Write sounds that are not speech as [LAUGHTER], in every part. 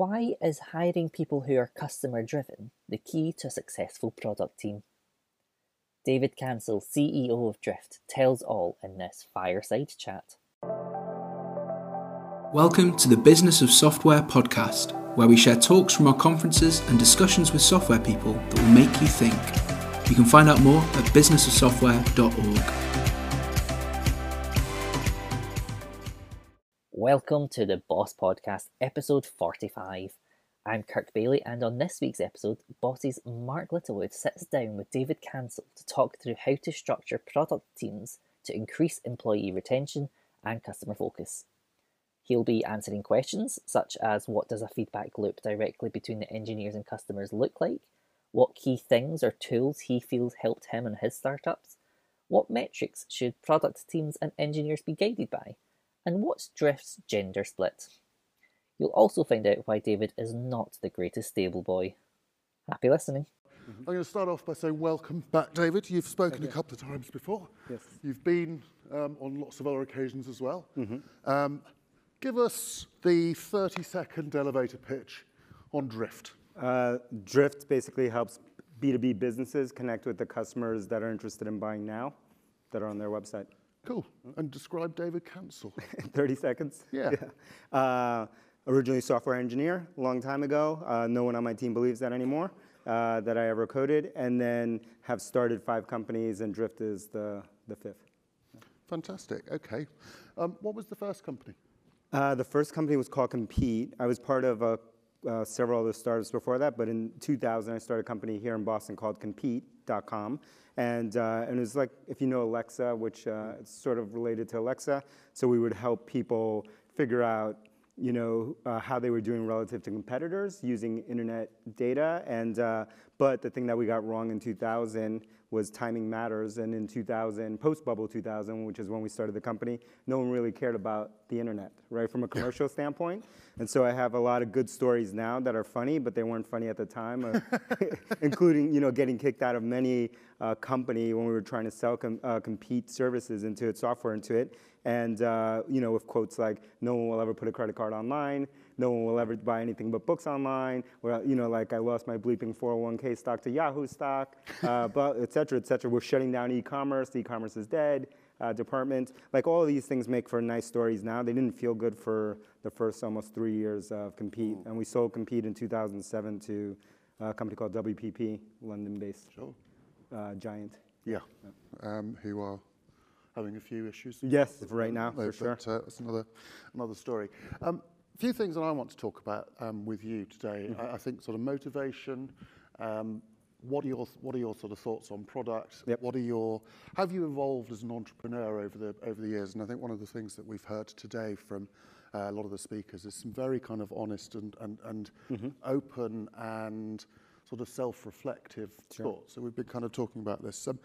Why is hiring people who are customer driven the key to a successful product team? David Cancel, CEO of Drift, tells all in this fireside chat. Welcome to the Business of Software podcast, where we share talks from our conferences and discussions with software people that will make you think. You can find out more at businessofsoftware.org. Welcome to the Boss Podcast, episode 45. I'm Kirk Bailey, and on this week's episode, Boss's Mark Littlewood sits down with David Cancel to talk through how to structure product teams to increase employee retention and customer focus. He'll be answering questions such as what does a feedback loop directly between the engineers and customers look like? What key things or tools he feels helped him and his startups? What metrics should product teams and engineers be guided by? And what's Drift's gender split. You'll also find out why David is not the greatest stable boy. Happy listening. I'm going to start off by saying welcome back, David. You've spoken a couple of times before. Yes. You've been um, on lots of other occasions as well. Mm-hmm. Um, give us the 30 second elevator pitch on Drift. Uh, Drift basically helps B2B businesses connect with the customers that are interested in buying now that are on their website. Cool. And describe David Cancel. [LAUGHS] 30 seconds? Yeah. yeah. [LAUGHS] Uh, originally software engineer, a long time ago. Uh, no one on my team believes that anymore, uh, that I ever coded. And then have started five companies, and Drift is the, the fifth. Fantastic. Okay. Um, what was the first company? Uh, the first company was called Compete. I was part of a uh, several other startups before that, but in 2000 I started a company here in Boston called Compete.com. And, uh, and it was like, if you know Alexa, which uh, it's sort of related to Alexa, so we would help people figure out you know, uh, how they were doing relative to competitors using internet data. And, uh, but the thing that we got wrong in 2000 was timing matters. And in 2000, post-bubble 2000, which is when we started the company, no one really cared about the internet, right, from a commercial standpoint. And so I have a lot of good stories now that are funny, but they weren't funny at the time, uh, [LAUGHS] including, you know, getting kicked out of many uh, company when we were trying to sell com uh, compete services into it, software into it. And, uh, you know, with quotes like, no one will ever put a credit card online, no one will ever buy anything but books online, or, you know, like I lost my bleeping 401k stock to Yahoo stock, uh, [LAUGHS] but et cetera, et cetera. We're shutting down e-commerce, e-commerce is dead, uh, department. Like all of these things make for nice stories now. They didn't feel good for the first almost three years of Compete. Mm. And we sold Compete in 2007 to a company called WPP, London-based sure. uh, giant. Yeah, um, who are having a few issues. Yes, right now, no, for but, sure. Uh, that's another, another story. Um, few things that I want to talk about um, with you today. Mm-hmm. I, I, think sort of motivation. Um, what are your what are your sort of thoughts on products? Yep. What are your have you evolved as an entrepreneur over the over the years? And I think one of the things that we've heard today from uh, a lot of the speakers is some very kind of honest and and, and mm-hmm. open and sort of self-reflective sure. thoughts. So we've been kind of talking about this. Um,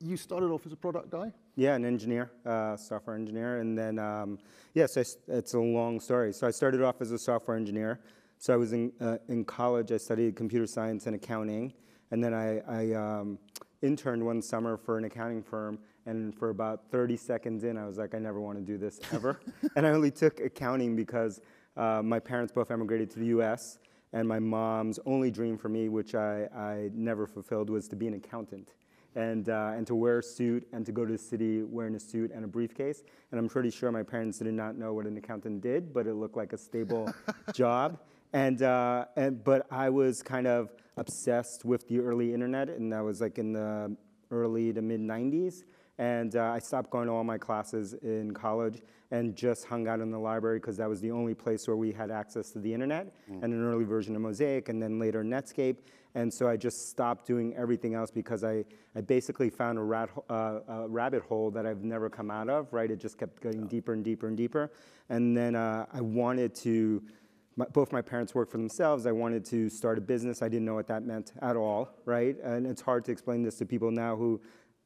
you started off as a product guy? Yeah, an engineer, uh, software engineer, and then um, yes, yeah, so it's a long story. So I started off as a software engineer. So I was in uh, in college. I studied computer science and accounting, and then I, I um, interned one summer for an accounting firm. And for about 30 seconds in, I was like, I never want to do this ever. [LAUGHS] and I only took accounting because uh, my parents both emigrated to the U.S. And my mom's only dream for me, which I, I never fulfilled, was to be an accountant and, uh, and to wear a suit and to go to the city wearing a suit and a briefcase. And I'm pretty sure my parents did not know what an accountant did, but it looked like a stable [LAUGHS] job. And, uh, and, but I was kind of obsessed with the early internet, and that was like in the early to mid 90s. And uh, I stopped going to all my classes in college and just hung out in the library because that was the only place where we had access to the internet mm. and an early version of Mosaic and then later Netscape. And so I just stopped doing everything else because I, I basically found a, rat, uh, a rabbit hole that I've never come out of, right? It just kept getting deeper and deeper and deeper. And then uh, I wanted to, my, both my parents worked for themselves. I wanted to start a business. I didn't know what that meant at all, right? And it's hard to explain this to people now who,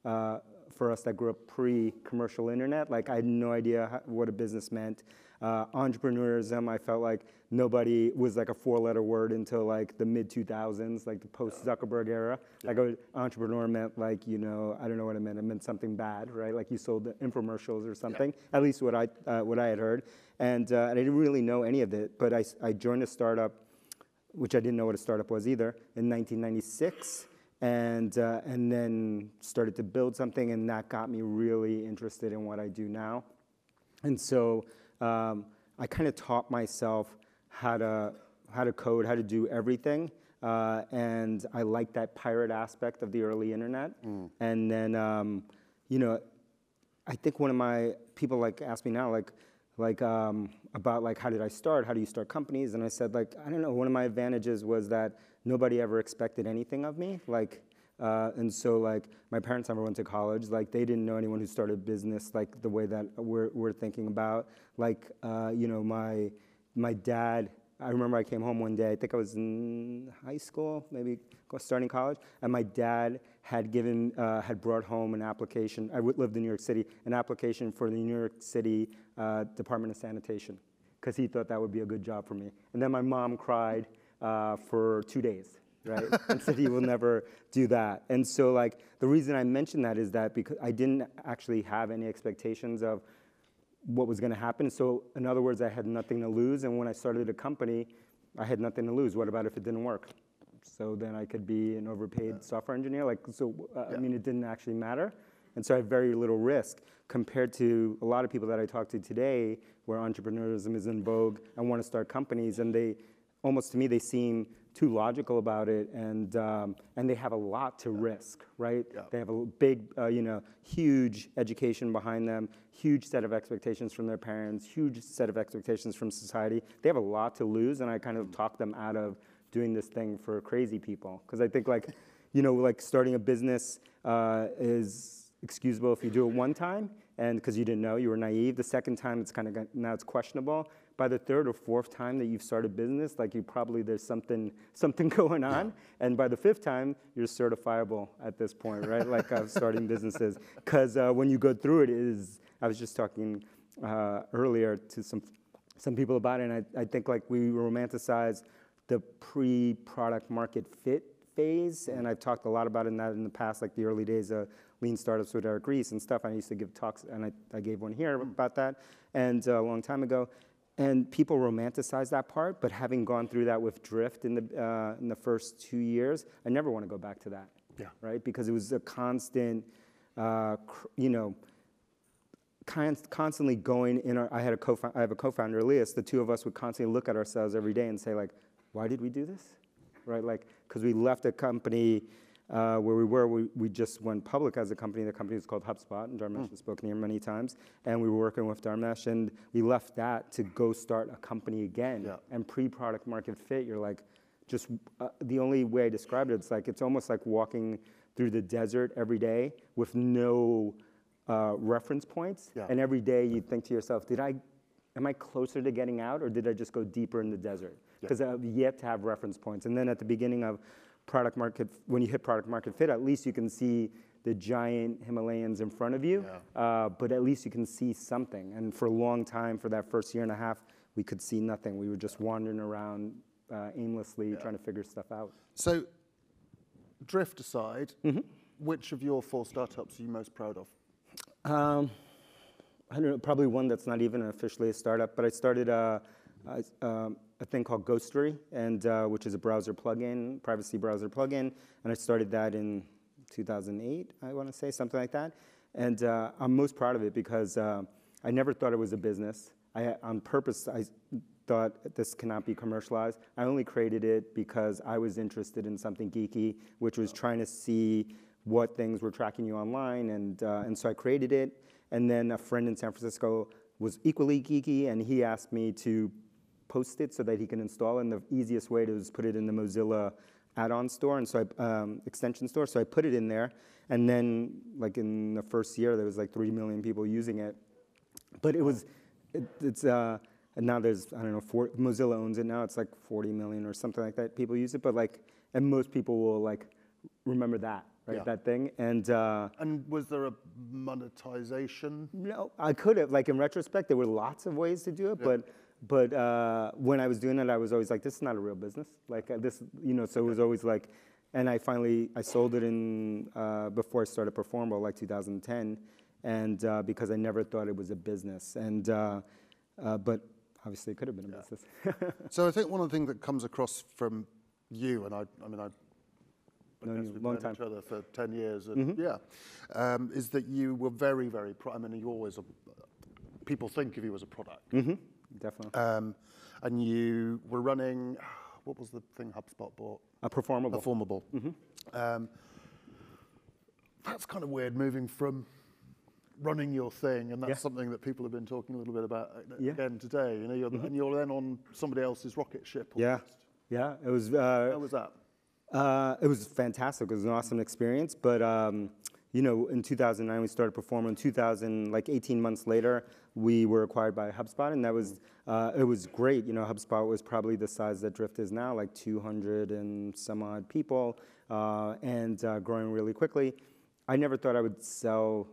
uh, for us that grew up pre-commercial internet, like I had no idea how, what a business meant. Uh, entrepreneurism, I felt like nobody was like a four-letter word until like the mid 2000s, like the post Zuckerberg era. Like an entrepreneur meant like you know I don't know what it meant. It meant something bad, right? Like you sold the infomercials or something. At least what I uh, what I had heard, and, uh, and I didn't really know any of it. But I, I joined a startup, which I didn't know what a startup was either, in 1996 and uh, and then started to build something, and that got me really interested in what I do now. And so um, I kind of taught myself how to how to code, how to do everything. Uh, and I like that pirate aspect of the early internet. Mm. And then, um, you know, I think one of my people like asked me now, like, like um, about like how did I start? How do you start companies? And I said like I don't know. One of my advantages was that nobody ever expected anything of me. Like uh, and so like my parents never went to college. Like they didn't know anyone who started business like the way that we're, we're thinking about. Like uh, you know my my dad. I remember I came home one day. I think I was in high school, maybe starting college, and my dad had given uh, had brought home an application. I lived in New York City, an application for the New York City uh, Department of Sanitation, because he thought that would be a good job for me. And then my mom cried uh, for two days right? and said he will never do that. And so, like, the reason I mention that is that because I didn't actually have any expectations of what was going to happen. So, in other words, I had nothing to lose. And when I started a company, I had nothing to lose. What about if it didn't work? So then I could be an overpaid yeah. software engineer. Like, so uh, yeah. I mean, it didn't actually matter. And so I have very little risk compared to a lot of people that I talk to today, where entrepreneurship is in vogue and want to start companies, and they almost to me they seem too logical about it, and um, and they have a lot to risk, right? Yeah. They have a big, uh, you know, huge education behind them, huge set of expectations from their parents, huge set of expectations from society. They have a lot to lose, and I kind of talk them out of doing this thing for crazy people because I think like, you know, like starting a business uh, is excusable if you do it one time and because you didn't know you were naive the second time it's kind of now it's questionable by the third or fourth time that you've started business, like you probably there's something [LAUGHS] something going on, yeah. and by the fifth time you're certifiable at this point, right? like uh, [LAUGHS] starting businesses, because uh, when you go through it, it is I was just talking uh, earlier to some some people about it, and I, I think like we romanticize the pre-product market fit phase, and I've talked a lot about it in that in the past, like the early days of lean startups with Eric Ries and stuff. I used to give talks, and I, I gave one here about that, and uh, a long time ago. And people romanticize that part, but having gone through that with Drift in the, uh, in the first two years, I never want to go back to that. Yeah. Right? Because it was a constant, uh, you know, constantly going in our, I had a co I have a co-founder, Elias, the two of us would constantly look at ourselves every day and say like, why did we do this? Right? Like, because we left a company where we were, we, we just went public as a company. The company was called HubSpot, and Dharmesh mm. has spoken here many times. And we were working with Dharmesh, and we left that to go start a company again. Yeah. And pre-product market fit, you're like, just uh, the only way I describe it, it's like it's almost like walking through the desert every day with no uh, reference points. Yeah. And every day you think to yourself, did I, am I closer to getting out, or did I just go deeper in the desert? Because yeah. I've yet to have reference points. And then at the beginning of product market, when you hit product market fit, at least you can see the giant Himalayas in front of you, yeah. uh, but at least you can see something. And for a long time, for that first year and a half, we could see nothing. We were just wandering around uh, aimlessly yeah. trying to figure stuff out. So, drift aside, mm-hmm. which of your four startups are you most proud of? Um, I don't know, probably one that's not even officially a startup, but I started uh, um, a thing called Ghostery, and uh, which is a browser plugin, privacy browser plugin, and I started that in 2008, I want to say something like that. And uh, I'm most proud of it because uh, I never thought it was a business. I, on purpose, I thought this cannot be commercialized. I only created it because I was interested in something geeky, which was trying to see what things were tracking you online, and uh, and so I created it. And then a friend in San Francisco was equally geeky, and he asked me to post it so that he can install it. And the easiest way to is put it in the Mozilla add-on store and so I, um, extension store. So I put it in there, and then like in the first year, there was like three million people using it. But it was, it, it's uh, and now there's I don't know, four, Mozilla owns it now. It's like 40 million or something like that. People use it, but like, and most people will like remember that right? Yeah. That thing. And uh, And was there a monetization? no, I could have. Like in retrospect, there were lots of ways to do it, but but uh, when I was doing it, I was always like, this is not a real business. Like uh, this, you know. So it was always like, and I finally I sold it in uh, before I started Performable, like 2010, and uh, because I never thought it was a business, and uh, uh, but obviously it could have been a business. So I think one of the things that comes across from you, and I, I mean, I, you we've long known time. each other for 10 years, and yeah, um, is that you were very, very, pro- I mean, you always, a, people think of you as a product. Definitely. Um, and you were running, [SIGHS] what was the thing HubSpot bought? a performable. Performable. Um, that's kind of weird moving from running your thing, and that's Yeah. something that people have been talking a little bit about uh, Yeah. again today. You know, you're, and you're then on somebody else's rocket ship. yeah, yeah. It was. Uh, How was that? Uh, it was fantastic. It was an awesome experience. But um, you know, in 2009 we started performing. In 2000, like 18 months later, we were acquired by HubSpot, and that was uh, it was great. You know, HubSpot was probably the size that Drift is now, like 200 and some odd people, uh, and uh, growing really quickly. I never thought I would sell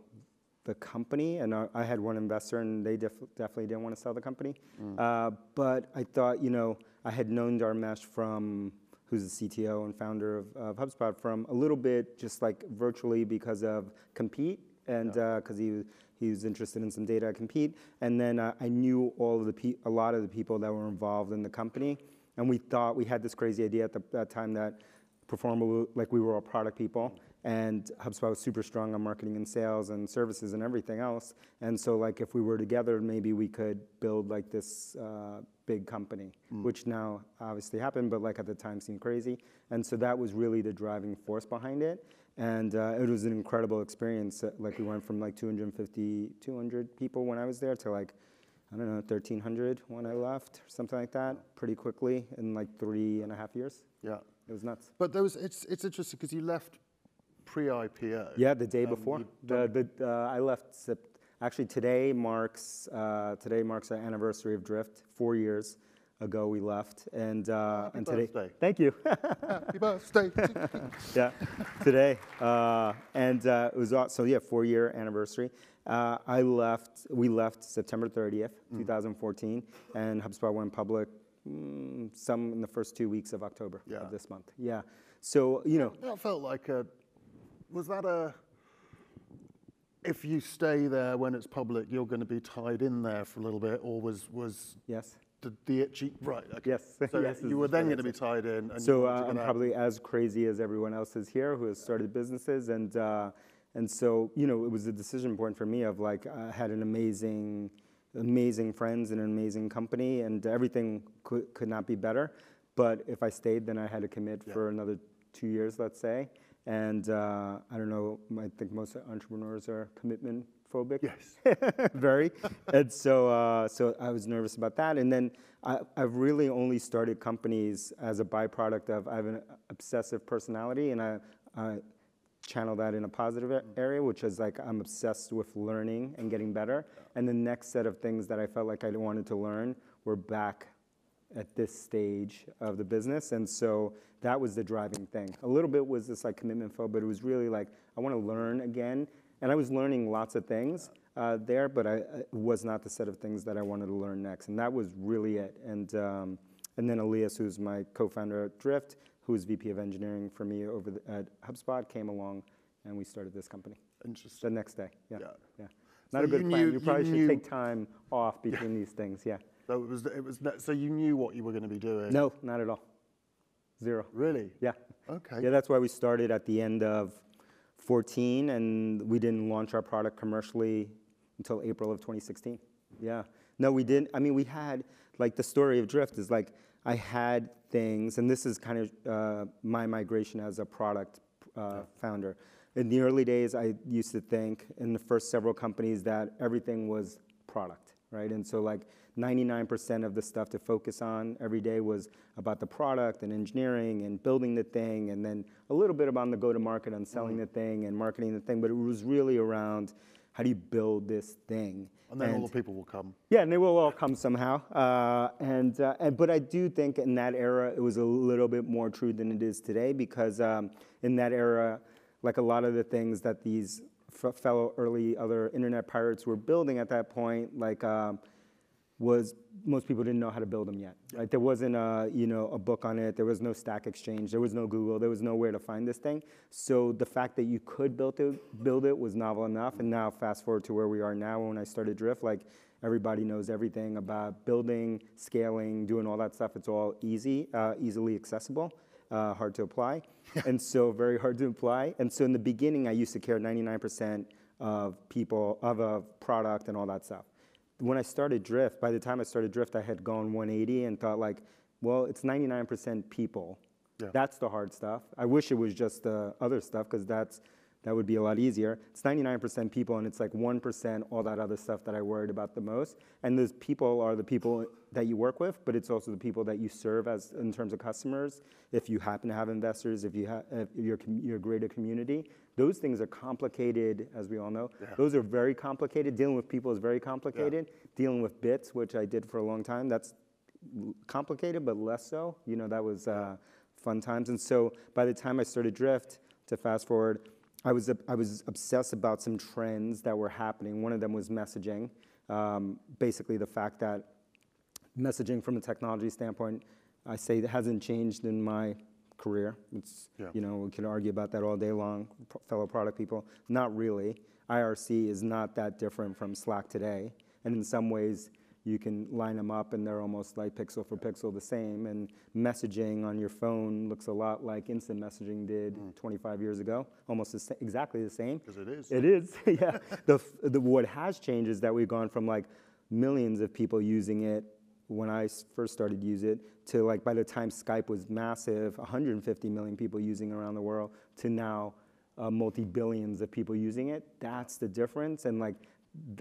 the company, and I, I had one investor, and they def- definitely didn't want to sell the company. Uh, but I thought, you know, I had known Dharmesh from, who's the CTO and founder of, of HubSpot, from a little bit just like virtually because of Compete, and because he he was interested in some data at Compete, and then uh, I knew all of the pe- a lot of the people that were involved in the company, and we thought we had this crazy idea at the, that time that Performable, like we were all product people, and HubSpot was super strong on marketing and sales and services and everything else. And so, like, if we were together, maybe we could build like this uh, big company, which now obviously happened, but like at the time seemed crazy. And so that was really the driving force behind it. And uh, it was an incredible experience. Uh, Like we went from like 250, 200 people when I was there to like I don't know, 1,300 when I left, or something like that, pretty quickly in like three and a half years. Yeah. It was nuts. But there was, it's, it's interesting because you left pre-IPO. Yeah, the day before. The, the, uh, I left. Sept- actually, today marks uh, today marks our anniversary of Drift. Four years ago, we left, and uh, Happy and today. birthday. Thank you. [LAUGHS] Happy birthday. [LAUGHS] yeah, today, uh, and uh, it was so yeah, four year anniversary. Uh, I left. We left September 30th, Mm. 2014, and HubSpot went public mm, some in the first two weeks of October Yeah. of this month. Yeah. So you know, that felt like a, was that a, if you stay there when it's public, you're going to be tied in there for a little bit, or was, was yes. the, the itchy, right, okay. Yes, [LAUGHS] So yes you were then going to be tied in. And So uh, I'm probably as crazy as everyone else is here who has started businesses, and uh, and so you know it was a decision point for me of like I had an amazing, amazing friends and an amazing company, and everything could could not be better. But if I stayed, then I had to commit for another two years, let's say. And uh, I don't know. I think most entrepreneurs are commitment phobic. Yes. [LAUGHS] very. and so, uh, so I was nervous about that. And then I, I've really only started companies as a byproduct of I have an obsessive personality, and I, I channel that in a positive area, which is like I'm obsessed with learning and getting better. And the next set of things that I felt like I wanted to learn were back at this stage of the business. And so that was the driving thing. A little bit was this like commitment flow, but it was really like, I want to learn again. And I was learning lots of things uh, there, but I, it was not the set of things that I wanted to learn next. And that was really it. And, um, and then Elias, who's my co-founder at Drift, who's VP of engineering for me over the, at HubSpot, came along and we started this company Interesting. the next day. Yeah, Yeah. yeah. So Not a good you plan. knew- you you probably should knew- take time off between these things. Yeah. So it was, it was, so you knew what you were going to be doing? No, not at all. Zero. Really? Yeah. Okay. Yeah, that's why we started at the end of 14 and we didn't launch our product commercially until April of 2016. Yeah. No, we didn't. I mean, we had, like, the story of Drift is like, I had things, and this is kind of uh, my migration as a product uh, founder. In the early days, I used to think in the first several companies that everything was product, right? And so, like, 99% of the stuff to focus on every day was about the product and engineering and building the thing, and then a little bit about the go to market and selling the thing and marketing the thing, but it was really around how do you build this thing? And then all the people will come. Yeah, and they will all come somehow. Uh, and, uh, and but I do think in that era it was a little bit more true than it is today because um, in that era like a lot of the things that these fellow early other internet pirates were building at that point, like um, was most people didn't know how to build them yet. Right? There wasn't a you know a book on it. There was no Stack Exchange. There was no Google. There was nowhere to find this thing. So the fact that you could build it, build it was novel enough. And now fast forward to where we are now. When I started Drift, like everybody knows everything about building, scaling, doing all that stuff. It's all easy, uh, easily accessible. Uh, hard to apply, [LAUGHS] and so very hard to apply. And so in the beginning, I used to care 99% of people, of a product, and all that stuff when I started Drift, by the time I started Drift, I had gone 180 and thought like, well, it's 99% people. Yeah. That's the hard stuff. I wish it was just the other stuff because that's that would be a lot easier. It's 99% people, and it's like 1% all that other stuff that I worried about the most. And those people are the people that you work with, but it's also the people that you serve as in terms of customers. If you happen to have investors, if you have if you're a greater community, those things are complicated, as we all know. Yeah. Those are very complicated. Dealing with people is very complicated. Dealing with bits, which I did for a long time, that's complicated, but less so. You know, that was uh, fun times. And so by the time I started Drift, to fast forward, I was, I was obsessed about some trends that were happening. One of them was messaging. Um, basically, the fact that messaging from a technology standpoint, I say it hasn't changed in my career. It's, Yeah. you know, we can argue about that all day long, fellow product people. Not really. IRC is not that different from Slack today. And in some ways, you can line them up and they're almost like pixel for pixel the same. And messaging on your phone looks a lot like instant messaging did 25 years ago, almost the exactly the same. Because it is. It is, [LAUGHS] yeah. the, the, what has changed is that we've gone from like millions of people using it when I first started to use it to like by the time Skype was massive, 150 million people using around the world to now uh, multi-billions of people using it. That's the difference. And like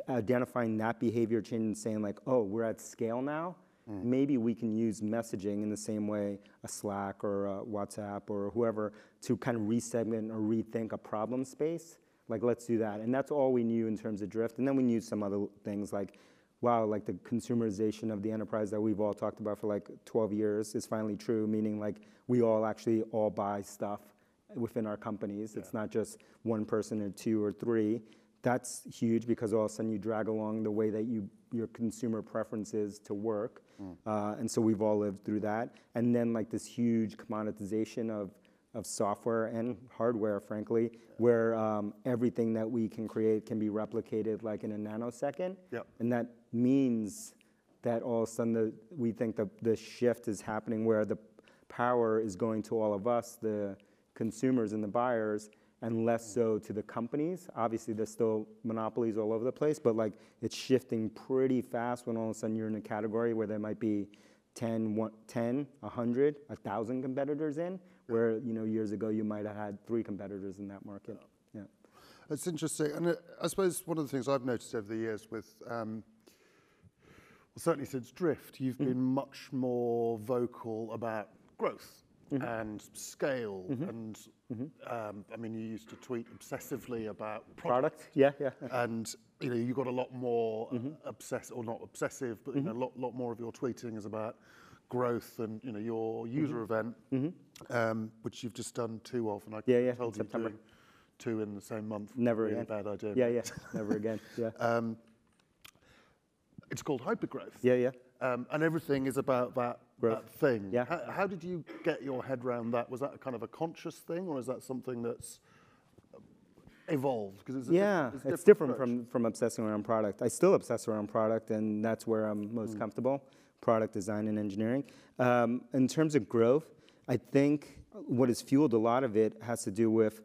identifying that behavior change and saying like, oh, we're at scale now. Mm. Maybe we can use messaging in the same way a Slack or a WhatsApp or whoever to kind of resegment or rethink a problem space. Like, let's do that. And that's all we knew in terms of drift. And then we knew some other things like, wow, like the consumerization of the enterprise that we've all talked about for like 12 years is finally true, meaning like we all actually all buy stuff within our companies. It's not just one person or two or three. That's huge because all of a sudden you drag along the way that you your consumer preferences to work, uh, and so we've all lived through that. And then like this huge commoditization of of software and hardware, frankly, where um, everything that we can create can be replicated like in a nanosecond. Yep. And that means that all of a sudden the, we think the, the shift is happening where the power is going to all of us, the consumers and the buyers, and less so to the companies. Obviously, there's still monopolies all over the place, but like it's shifting pretty fast when all of a sudden you're in a category where there might be 10, one- 10 100, 1,000 competitors in, where you know years ago you might have had three competitors in that market. Yeah. It's interesting, and uh, I suppose one of the things I've noticed over the years with, um, well, certainly since Drift, you've Mm-hmm. been much more vocal about growth Mm-hmm. and scale, and um, I mean, you used to tweet obsessively about product, Product? Yeah, yeah. and you know, you got a lot more Mm-hmm. obsessed, or not obsessive, but you know, a lot, lot more of your tweeting is about growth and you know your user event, um, which you've just done two of, and I Mm-hmm. Yeah, yeah, told you September. doing two in the same month. Never really again. bad idea. Yeah, yeah. Never again. Yeah. [LAUGHS] Um, it's called hypergrowth. Yeah, yeah. Um, and everything is about that, Growth. that thing. Yeah. How, how did you get your head around that? Was that a kind of a conscious thing, or is that something that's evolved? Because it's a Yeah, diff- it's different approach. from, from obsessing around product. I still obsess around product, and that's where I'm most comfortable product design and engineering. Um, in terms of growth, I think what has fueled a lot of it has to do with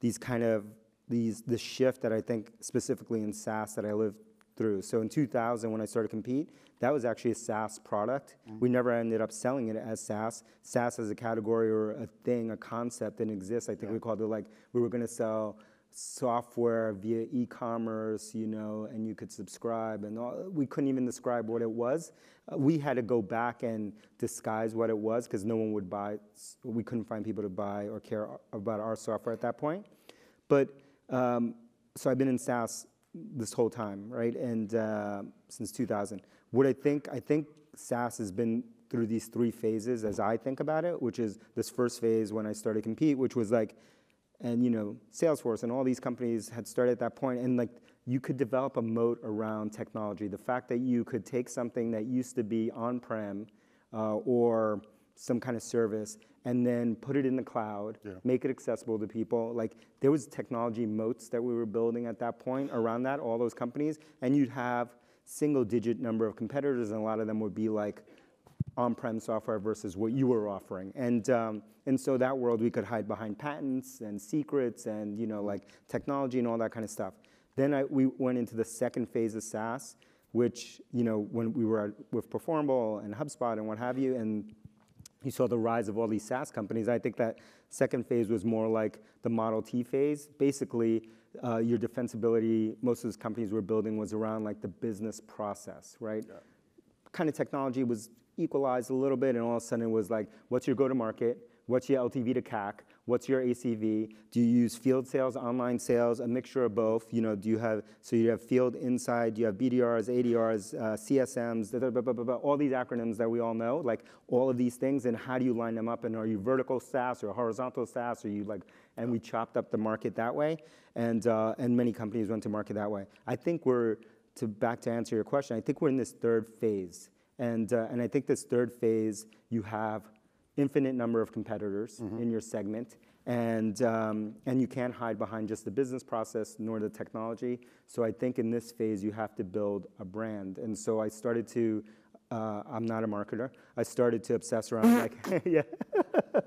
these kind of these the shift that I think specifically in SaaS that I lived through. So in 2000, when I started to Compete, that was actually a SaaS product. We never ended up selling it as SaaS. SaaS as a category or a thing, a concept didn't exist. I think we called it like we were going to sell software via e-commerce, you know, and you could subscribe, and all, we couldn't even describe what it was. Uh, we had to go back and disguise what it was because no one would buy. We couldn't find people to buy or care about our software at that point. But um, so I've been in SaaS this whole time, right? And uh, since 2000. What I think, I think SaaS has been through these three phases as I think about it, which is this first phase when I started Compete, which was like and you know Salesforce and all these companies had started at that point, and like you could develop a moat around technology. The fact that you could take something that used to be on-prem uh, or some kind of service and then put it in the cloud, Yeah. make it accessible to people. Like there was technology moats that we were building at that point around that, all those companies, and you'd have single digit number of competitors, and a lot of them would be like on-prem software versus what you were offering. And, um, and so that world we could hide behind patents and secrets and you know like technology and all that kind of stuff. Then I, we went into the second phase of SaaS, which you know when we were at, with Performable and HubSpot and what have you, and you saw the rise of all these SaaS companies. I think that second phase was more like the Model T phase. Basically, uh, your defensibility, most of those companies were building was around like the business process, right? Kind of technology was equalized a little bit, and all of a sudden it was like, what's your go-to-market? What's your LTV to CAC? What's your ACV? Do you use field sales, online sales, a mixture of both? You know, do you have so you have field inside, you have BDRs, ADRs, uh, CSMs, da, da, da, all these acronyms that we all know, like all of these things, and how do you line them up? And are you vertical SaaS or horizontal SaaS? Or you like? And we chopped up the market that way, and uh, and many companies went to market that way. I think we're to back to answer your question. I think we're in this third phase, and uh, and I think this third phase you have infinite number of competitors Mm-hmm. in your segment, and um, and you can't hide behind just the business process nor the technology. So I think in this phase you have to build a brand, and so I started to. Uh, I'm not a marketer. I started to obsess around like, [LAUGHS] yeah,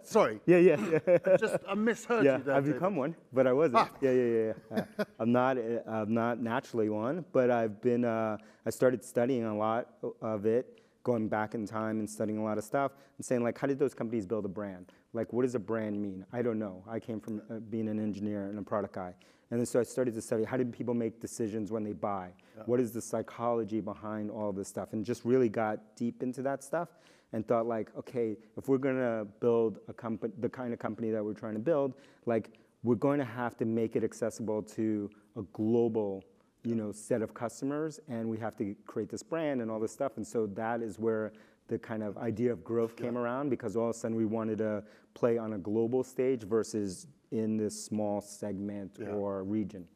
Sorry, yeah, yeah, yeah. I [LAUGHS] just I misheard Yeah, you there. I've David. become one, but I wasn't. Ah. Yeah, yeah, yeah. yeah. Uh, I'm not. uh, I'm not naturally one, but I've been. Uh, I started studying a lot of it, going back in time and studying a lot of stuff, and saying like, how did those companies build a brand? Like, what does a brand mean? I don't know. I came from uh, being an engineer and a product guy, and then so I started to study how did people make decisions when they buy? What is the psychology behind all this stuff? And just really got deep into that stuff and thought like, okay, if we're gonna build a company, the kind of company that we're trying to build, like we're going to have to make it accessible to a global, you know, set of customers, and we have to create this brand and all this stuff. And so that is where the kind of idea of growth came around because all of a sudden we wanted to play on a global stage versus in this small segment Yeah. or region.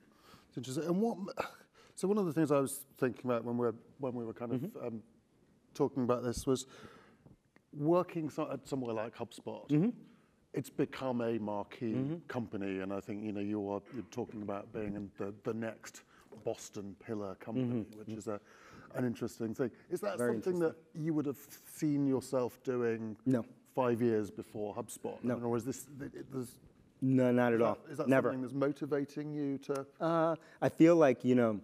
It's interesting. And what? So one of the things I was thinking about when we were when we were kind of Mm-hmm. um, talking about this was working so, at somewhere like HubSpot. Mm-hmm. It's become a marquee company, and I think you know you are you're talking about being in the, the next Boston pillar company, which is a an interesting thing. Is that Mm-hmm. Very something that you would have seen yourself doing? No. Five years before HubSpot, No. or is this? it- it- there's- No, not at all. that, is that Never. something that's motivating you to? Uh, I feel like you know,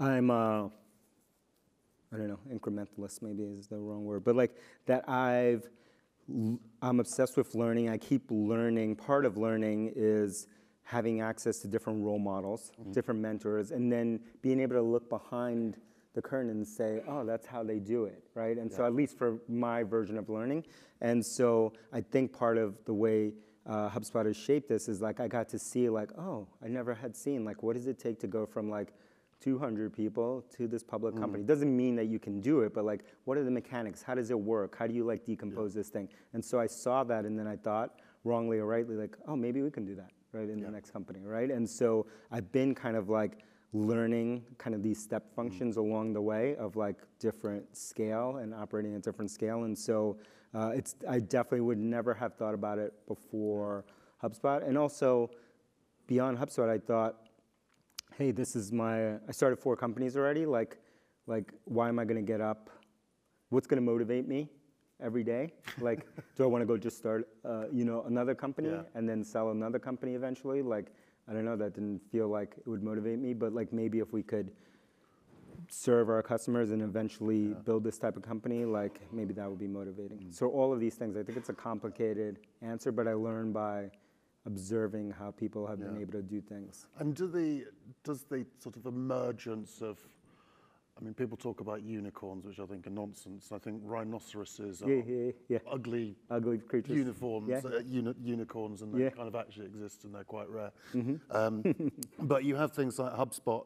I'm uh, I don't know, incrementalist maybe is the wrong word, but like that I've I'm obsessed with learning. I keep learning. Part of learning is having access to different role models, different mentors, and then being able to look behind the curtain and say, oh, that's how they do it, right? And so at least for my version of learning, and so I think part of the way uh, HubSpot has shaped this is like I got to see like, oh, I never had seen like what does it take to go from like 200 people to this public company. Doesn't mean that you can do it, but like, what are the mechanics? How does it work? How do you like decompose this thing? And so I saw that, and then I thought, wrongly or rightly, like, oh, maybe we can do that, right, in the next company, right? And so I've been kind of like learning kind of these step functions along the way of like different scale and operating at different scale. And so uh, it's I definitely would never have thought about it before HubSpot, and also beyond HubSpot, I thought hey, this is my, I started four companies already. Like, like, why am I going to get up? What's going to motivate me every day? Like, [LAUGHS] do I want to go just start, uh, you know, another company Yeah. and then sell another company eventually? Like, I don't know. That didn't feel like it would motivate me. But like, maybe if we could serve our customers and eventually build this type of company, like maybe that would be motivating. So all of these things, I think it's a complicated answer, but I learned by observing how people have been able to do things. And do the does the sort of emergence of, I mean, people talk about unicorns, which I think are nonsense. I think rhinoceroses are Yeah, yeah, yeah. ugly ugly creatures. uniforms, uh, uni- unicorns, and they kind of actually exist, and they're quite rare. Um, [LAUGHS] but you have things like HubSpot,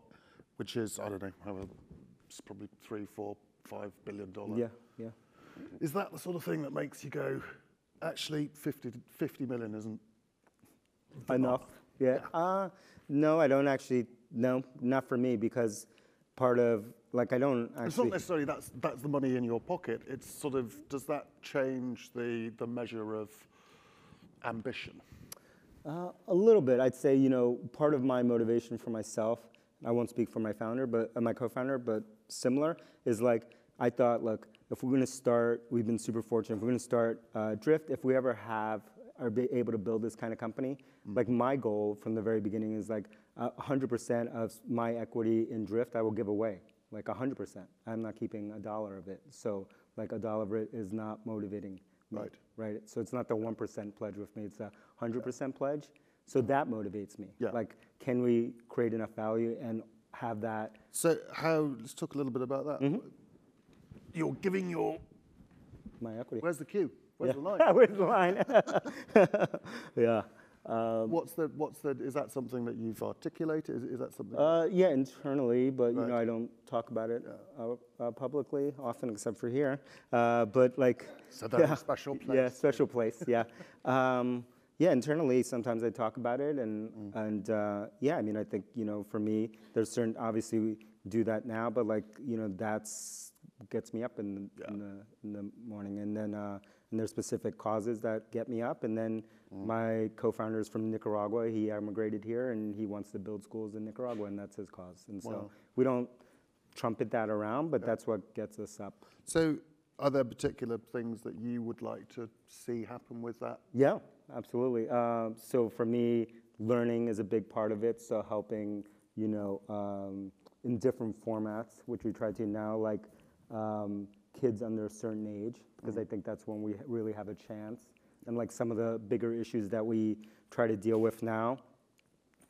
which is I don't know, it's probably three, four, five billion dollar. Yeah, yeah. Is that the sort of thing that makes you go, actually, 50, 50 million isn't enough. Yeah. Uh, no, I don't actually. No, not for me because part of like I don't actually. It's not necessarily that's that's the money in your pocket. It's sort of does that change the the measure of ambition? Uh, a little bit. I'd say, you know, part of my motivation for myself, I won't speak for my founder, but uh, my co-founder, but similar, is like I thought, look, if we're gonna start, we've been super fortunate. If we're gonna start uh, Drift, if we ever have are be able to build this kind of company, like my goal from the very beginning is like 100% of my equity in Drift I will give away, like 100%. I'm not keeping a dollar of it. So like a dollar of it is not motivating me Right. right? So it's not the 1% pledge with me, it's a 100% pledge. So that motivates me. Yeah. Like, can we create enough value and have that? So how? Let's talk a little bit about that. Mm-hmm. You're giving your. My equity. Where's the queue? Where's the line? [LAUGHS] Where's the line? [LAUGHS] yeah. What's the what's the? Is that something that you've articulated? Is, is that something? Uh, yeah, internally, but you know, I don't talk about it uh, uh, publicly often, except for here. Uh, but like, It's a very [LAUGHS] special Yeah, special place. Yeah, [LAUGHS] um, yeah. Internally, sometimes I talk about it, and Mm. and uh, yeah, I mean, I think you know, for me, there's certain. Obviously, we do that now, but like you know, that's gets me up in, the in the in the morning, and then uh, and there's specific causes that get me up, and then Mm. my co-founder is from Nicaragua. He emigrated here, and he wants to build schools in Nicaragua, and that's his cause. And so we don't trumpet that around, but that's what gets us up. So, are there particular things that you would like to see happen with that? Yeah, absolutely. Um, so for me, learning is a big part of it. So helping, you know, um, in different formats, which we try to now, like um, kids under a certain age, because I think that's when we really have a chance. And like some of the bigger issues that we try to deal with now,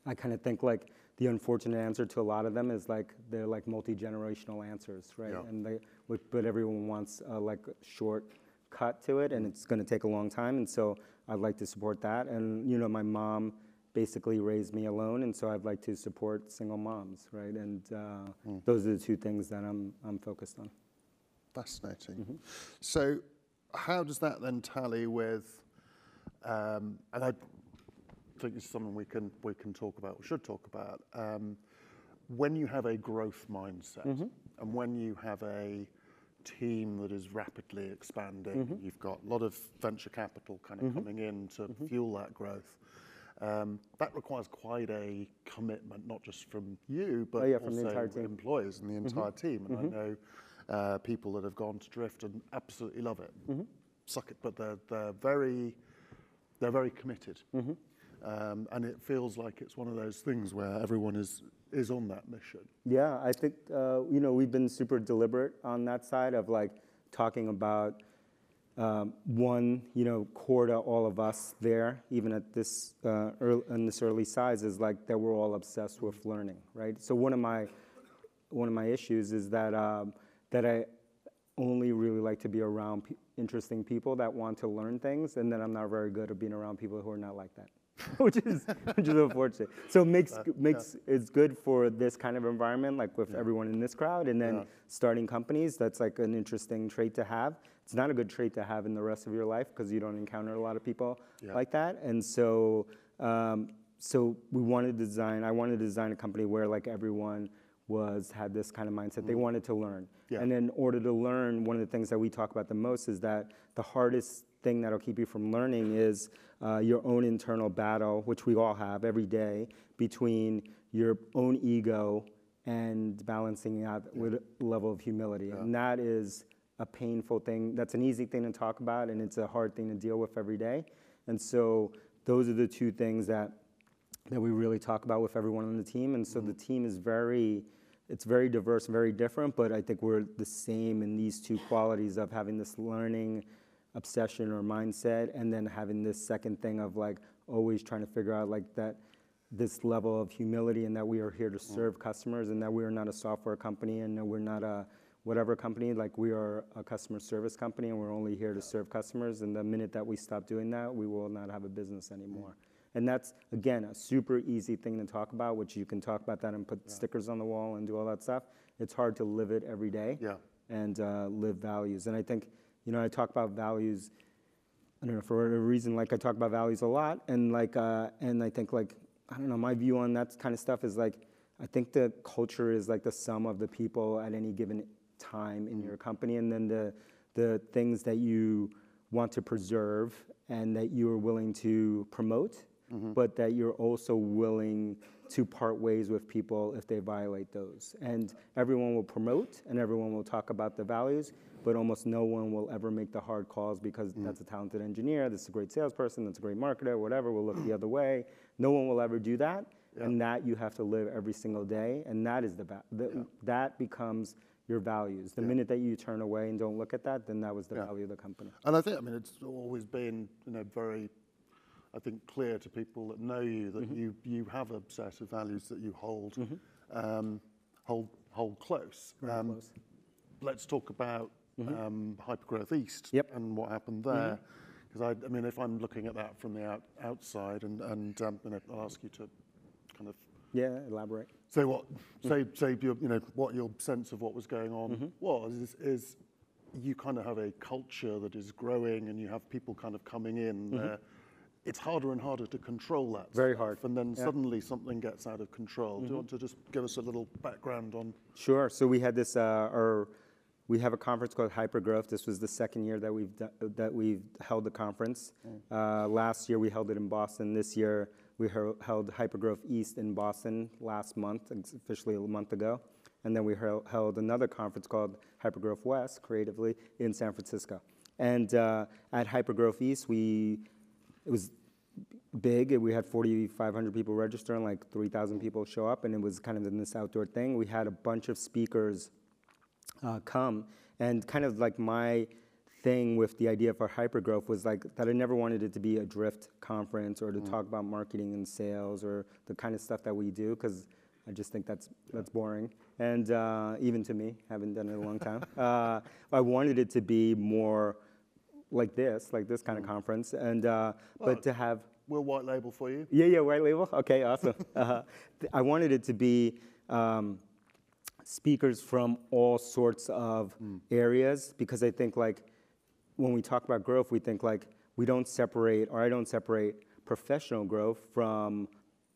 I kind of think like the unfortunate answer to a lot of them is like they're like multi-generational answers, right? Yeah. And they, but- everyone wants uh, like a short cut to it, and it's going to take a long time. And so I'd like to support that. And you know, my mom basically raised me alone, and so I'd like to support single moms, right? And uh, those are the two things that I'm I'm focused on. Fascinating. Mm-hmm. So, how does that then tally with? Um, and I think this is something we can we can talk about, or should talk about. Um, when you have a growth mindset, Mm-hmm. and when you have a team that is rapidly expanding, Mm-hmm. you've got a lot of venture capital kind of coming in to Mm-hmm. fuel that growth. Um, that requires quite a commitment, not just from you, but Oh, yeah, from the also entire team. Mm-hmm. employees and the entire team. And I know uh, people that have gone to Drift and absolutely love it. Mm-hmm. Suck it, but they're they're very they're very committed. Mm-hmm. Um, and it feels like it's one of those things where everyone is is on that mission. Yeah, I think uh, you know we've been super deliberate on that side of like talking about um, one, you know, core to all of us there, even at this uh, early, in this early size, is like that we're all obsessed with learning, right? So one of my one of my issues is that um, that I only really like to be around interesting people that want to learn things, and then I'm not very good at being around people who are not like that, [LAUGHS] which is which is unfortunate. So it makes makes it's good for this kind of environment, like with everyone in this crowd, and then Yeah. starting companies. That's like an interesting trait to have. It's not a good trait to have in the rest of your life because you don't encounter a lot of people Yeah. like that, and so. Um, so we wanted to design. I wanted to design a company where like everyone was had this kind of mindset. They wanted to learn, Yeah. and in order to learn, one of the things that we talk about the most is that the hardest thing that'll keep you from learning is uh, your own internal battle, which we all have every day, between your own ego and balancing out with a level of humility. And that is a painful thing. That's an easy thing to talk about, and it's a hard thing to deal with every day. And so those are the two things that that we really talk about with everyone on the team. And so the mm-hmm. team is very, it's very diverse, very different, but I think we're the same in these two qualities of having this learning obsession or mindset and then having this second thing of like always trying to figure out like that this level of humility and that we are here to mm. serve customers and that we are not a software company and that we're not a whatever company. Like we are a customer service company and we're only here to serve customers. And the minute that we stop doing that we will not have a business anymore mm. And that's again a super easy thing to talk about which you can talk about that and put stickers on the wall and do all that stuff. It's hard to live it every day Yeah. and uh, live values. And i think you know i talk about values I don't know for whatever reason, like I talk about values a lot, and like uh, and I think like I don't know my view on that kind of stuff is like I think the culture is like the sum of the people at any given time in your company, and then the the things that you want to preserve and that you are willing to promote, Mm-hmm. but that you're also willing to part ways with people if they violate those. And everyone will promote and everyone will talk about the values, but almost no one will ever make the hard calls because mm-hmm. that's a talented engineer, this is a great salesperson, that's a great marketer, whatever, We'll look the other way. No one will ever do that. And that you have to live every single day. And that is the, va- the that becomes your values. The minute that you turn away and don't look at that, then that was the Yeah. value of the company. And I think, I mean, it's always been, you know, very, I think, clear to people that know you that Mm-hmm. you you have a set of values that you hold um, hold hold close. Um, close. Mm-hmm. Let's talk about um, Hypergrowth East Yep. Mm-hmm. and what happened there. Because I, I mean, if I'm looking at that from the out, outside, and and um, you know, I'll ask you to kind of Yeah, elaborate. say what say say your, you know what your sense of what was going on Mm-hmm. was is, is you kind of have a culture that is growing and you have people kind of coming in there. It's harder and harder to control that. Mm-hmm. Very hard, And then yeah. Mm-hmm. suddenly something gets out of control. Do you want to just give us a little background on? Sure. So we had this, uh, or we have a conference called Hypergrowth. This was the second year that we've that we've held the conference. Uh, last year we held it in Boston. This year we hel- held Hypergrowth East in Boston last month, officially a month ago, and then we hel- held another conference called Hypergrowth West, creatively, in San Francisco. And uh, at Hypergrowth East, we it was big. We had 4,500 people register and like 3,000 people show up, and it was kind of in this outdoor thing. We had a bunch of speakers uh, come, and kind of like my thing with the idea for hypergrowth was like that I never wanted it to be a drift conference or to talk about marketing and sales or the kind of stuff that we do because I just think that's that's boring. And uh, even to me, haven't done it in a long time. [LAUGHS] uh, I wanted it to be more like this, like this kind of conference, and uh, Well, but to have We'll white label for you. yeah, yeah, white label. Okay, awesome. [LAUGHS] Uh, I wanted it to be um, speakers from all sorts of areas because I think like when we talk about growth, we think like we don't separate, or I don't separate professional growth from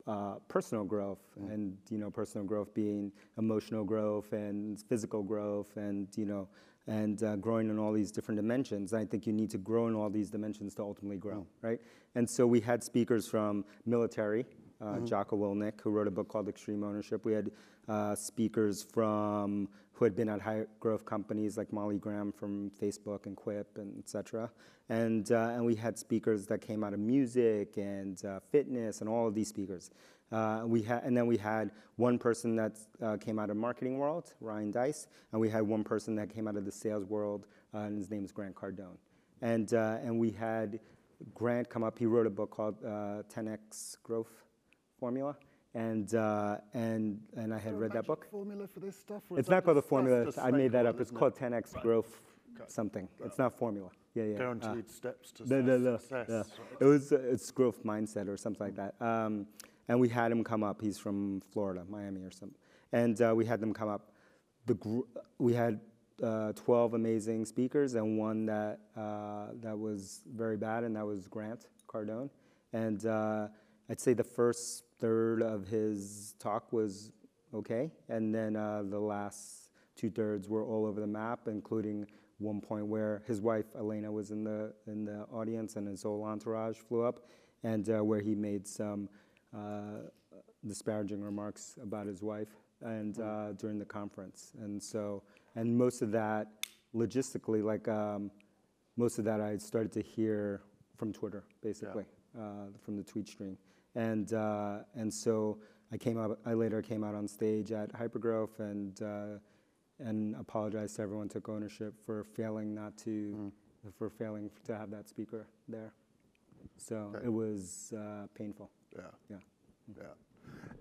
uh, personal growth, and you know, personal growth being emotional growth and physical growth, and you know, and uh, growing in all these different dimensions. I think you need to grow in all these dimensions to ultimately grow, right? And so we had speakers from military, uh, Jocko Willink, who wrote a book called Extreme Ownership. We had uh, speakers from who had been at high growth companies like Molly Graham from Facebook and Quip and et cetera. And, uh, and we had speakers that came out of music and uh, fitness and all of these speakers. Uh, we had, and then we had one person that uh, came out of marketing world, Ryan Deiss, and we had one person that came out of the sales world, uh, and his name is Grant Cardone. And, uh, and we had Grant come up. He wrote a book called uh, 10x Growth Formula, and uh, and and I had read that book. Formula for this stuff? or It's not called the formula. I made that up. It's isn't called 10x Growth something. It's not formula. Yeah, yeah. uh, Guaranteed steps to no, no, no. success. yeah. right? It was uh, it's growth mindset or something like that. Um, and we had him come up. He's from Florida, Miami or something. And uh, we had them come up. The gr- we had uh, 12 amazing speakers and one that uh, that was very bad, and that was Grant Cardone. And uh, I'd say the first third of his talk was okay, and then uh, the last two thirds were all over the map, including one point where his wife Elena was in the in the audience and his whole entourage flew up, and uh, where he made some disparaging remarks about his wife and uh, during the conference, and so and most of that logistically, like um, most of that, I started to hear from Twitter, basically, uh, from the tweet stream, and uh, and so I came out. I later came out on stage at Hypergrowth and uh, and apologized to everyone. Took ownership for failing not to for failing to have that speaker there. So Okay. it was uh, painful. Yeah. Yeah. Yeah.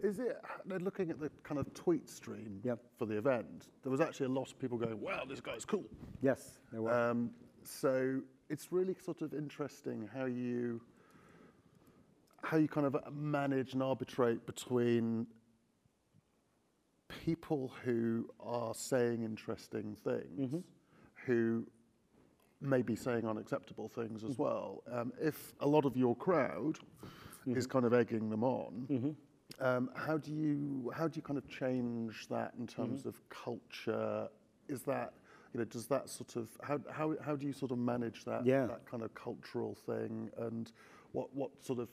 Is it, they're looking at the kind of tweet stream Yep. for the event, there was actually a lot of people going, wow, this guy's cool. Yes, there was. Um, so it's really sort of interesting how you, how you kind of manage and arbitrate between people who are saying interesting things, who may be saying unacceptable things as well. Um, if a lot of your crowd is kind of egging them on, um, how do you how do you kind of change that in terms of culture? Is that you know does that sort of how how how do you sort of manage that Yeah. that kind of cultural thing and what what sort of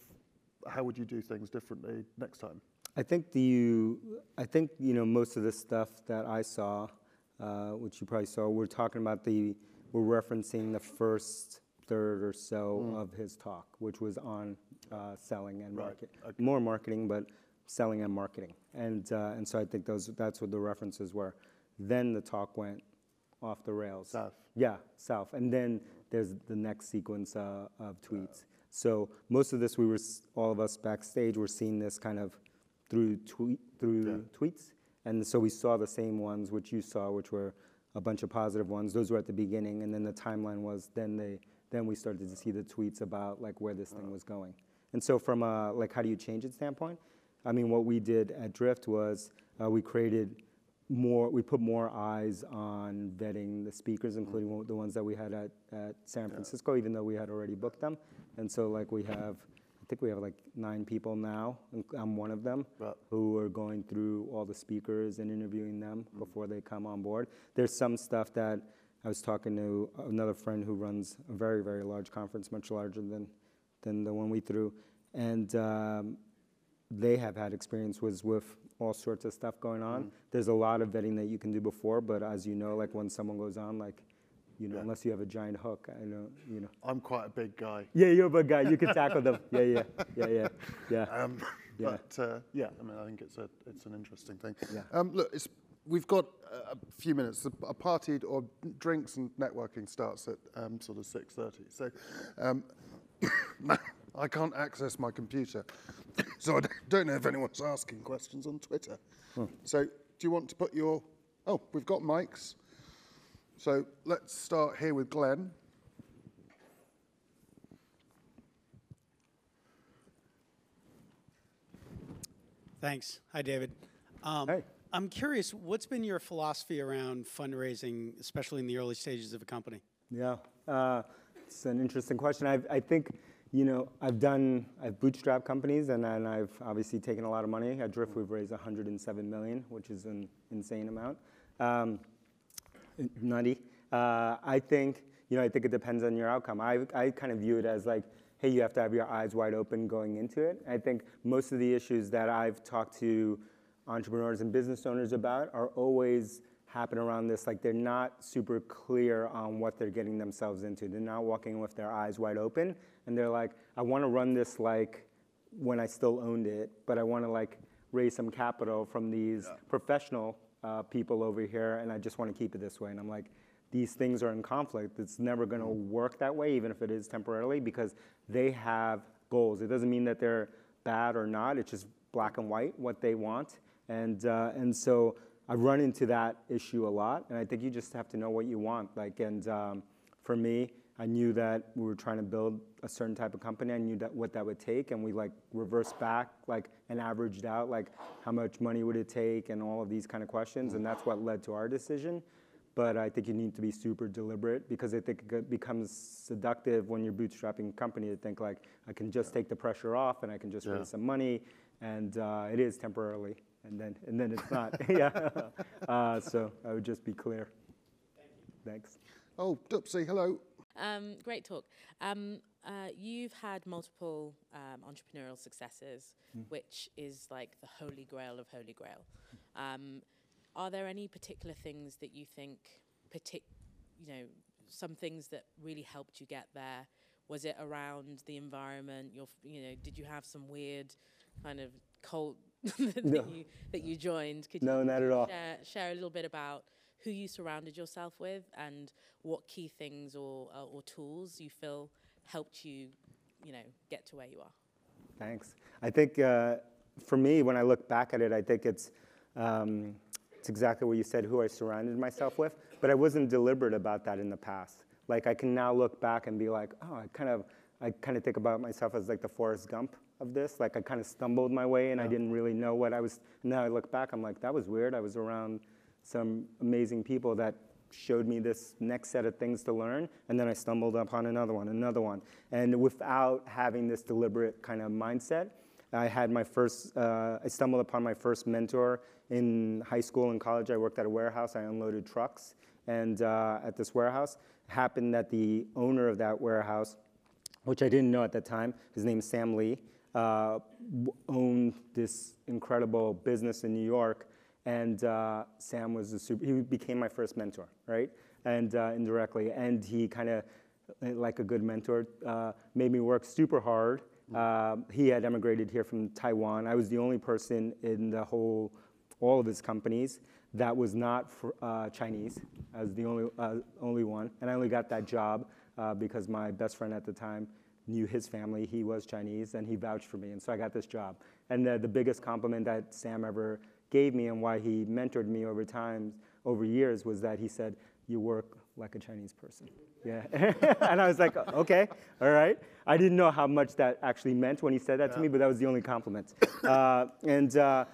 how would you do things differently next time? I think the you, I think you know most of the stuff that I saw, uh, which you probably saw, we're talking about the we're referencing the first third or so of his talk, which was on uh, selling and Right, market, okay. more marketing, but selling and marketing, and uh, and so I think those that's what the references were. Then the talk went off the rails. South. Yeah, south. And then there's the next sequence uh, of tweets. So most of this, we were all of us backstage were seeing this kind of through tweet through tweets, and so we saw the same ones which you saw, which were a bunch of positive ones. Those were at the beginning, and then the timeline was then they then we started to see the tweets about like where this thing was going. And so from a like how do you change it standpoint, I mean what we did at Drift was uh, we created more we put more eyes on vetting the speakers including one- the ones that we had at, at san francisco even though we had already booked them. And so like we have i think we have like nine people now and i'm one of them Right. who are going through all the speakers and interviewing them before they come on board. There's some stuff that i was talking to another friend who runs a very very large conference much larger than than the one we threw and um, they have had experience was with all sorts of stuff going on. There's a lot of vetting that you can do before, but as you know, like when someone goes on, like, you know, unless you have a giant hook, I don't, you know. I'm quite a big guy. Yeah, you're a big guy. You can tackle them. [LAUGHS] Yeah, yeah, yeah, yeah, yeah. Um, [LAUGHS] Yeah. But uh, yeah, I mean, I think it's a it's an interesting thing. Yeah. Um, look, it's, we've got a few minutes. A, a party or drinks and networking starts at um, sort of six thirty. So um, [LAUGHS] I can't access my computer, [COUGHS] so I don't- don't know if anyone's asking questions on Twitter. So do you want to put your? Oh, we've got mics. So let's start here with Glenn. Thanks. Hi, David. Um, Hey. I'm curious, what's been your philosophy around fundraising, especially in the early stages of a company? Yeah, uh, it's an interesting question. I've, I think, you know, I've done, I've bootstrapped companies and then I've obviously taken a lot of money. At Drift, we've raised 107 million, which is an insane amount. Um, nutty. Uh, I think, you know, I think it depends on your outcome. I, I kind of view it as like, hey, you have to have your eyes wide open going into it. I think most of the issues that I've talked to entrepreneurs and business owners about are always happen around this like they're not super clear on what they're getting themselves into. They're not walking with their eyes wide open and they're like i want to run this like when i still owned it but i want to like raise some capital from these professional uh, people over here and i just want to keep it this way. And i'm like these things are in conflict. It's never going to work that way even if it is temporarily because they have goals. It doesn't mean that they're bad or not. It's just black and white what they want. And uh, and so I've run into that issue a lot, and I think you just have to know what you want. Like, and um, for me, I knew that we were trying to build a certain type of company. I knew that what that would take, and we like reversed back, like, and averaged out, like, how much money would it take, and all of these kind of questions, and that's what led to our decision. But I think you need to be super deliberate because I think it becomes seductive when you're bootstrapping a company to think like I can just take the pressure off and I can just raise some money, and uh, it is temporarily, and then and then it's not. [LAUGHS] yeah. Uh, so I would just be clear. Thanks. Oh, Dupsy, hello. Um, great talk. Um, uh, you've had multiple um, entrepreneurial successes, which is like the holy grail of holy grail. Um, are there any particular things that you think, partic- you know, some things that really helped you get there? Was it around the environment? Your, you know, did you have some weird kind of cult [LAUGHS] that No. you that you joined? Could No, you not at all. Share, share a little bit about who you surrounded yourself with and what key things or uh, or tools you feel helped you, you know, get to where you are. Thanks. I think uh, for me, when I look back at it, I think it's um, it's exactly what you said. Who I surrounded myself with, but I wasn't deliberate about that in the past. Like I can now look back and be like, oh, I kind of I kind of think about myself as like the Forrest Gump of this. Like I kind of stumbled my way and I didn't really know what I was. Now I look back, I'm like, that was weird. I was around some amazing people that showed me this next set of things to learn, and then I stumbled upon another one, another one. And without having this deliberate kind of mindset, I had my first, uh, I stumbled upon my first mentor in high school and college. I worked at a warehouse, I unloaded trucks. And uh, at this warehouse, happened that the owner of that warehouse, which I didn't know at that time, his name is Sam Lee, uh, owned this incredible business in New York. And uh, Sam was a super, he became my first mentor, right? And uh, indirectly. And he kind of, like a good mentor, uh, made me work super hard. Uh, he had emigrated here from Taiwan. I was the only person in the whole, all of his companies that was not for, uh, Chinese. I was the only, uh, only one. And I only got that job uh, because my best friend at the time knew his family. He was Chinese and he vouched for me. And so I got this job. And the, the biggest compliment that Sam ever gave me and why he mentored me over time, over years, was that he said, You work like a Chinese person. Yeah. [LAUGHS] and I was like, okay, all right. I didn't know how much that actually meant when he said that yeah. to me, but that was the only compliment. Uh, and, uh,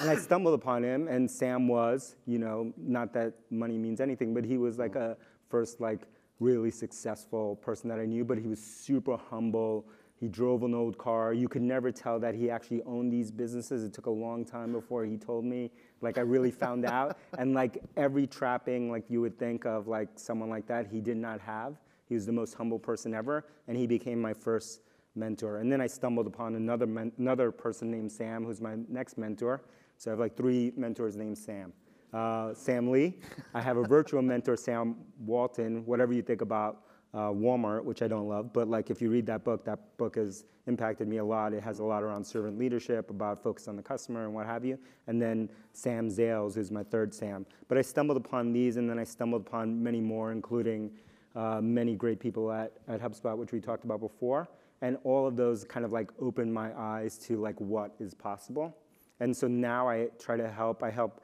and I stumbled upon him, and Sam was, you know, not that money means anything, but he was like a first, like, really successful person that I knew, but he was super humble, he drove an old car. You could never tell that he actually owned these businesses. It took a long time before he told me. Like I really found [LAUGHS] out. And like every trapping like you would think of like someone like that, he did not have. He was the most humble person ever, and he became my first mentor. And then I stumbled upon another men- another person named Sam, who's my next mentor. So I have like three mentors named Sam. Uh, Sam Lee. I have a virtual mentor, Sam Walton. Whatever you think about uh, Walmart, which I don't love, but like if you read that book, that book has impacted me a lot. It has a lot around servant leadership, about focus on the customer and what have you. And then Sam Zales, who's my third Sam. But I stumbled upon these, and then I stumbled upon many more, including uh, many great people at, at HubSpot, which we talked about before. And all of those kind of like opened my eyes to like what is possible. And so now I try to help. I help.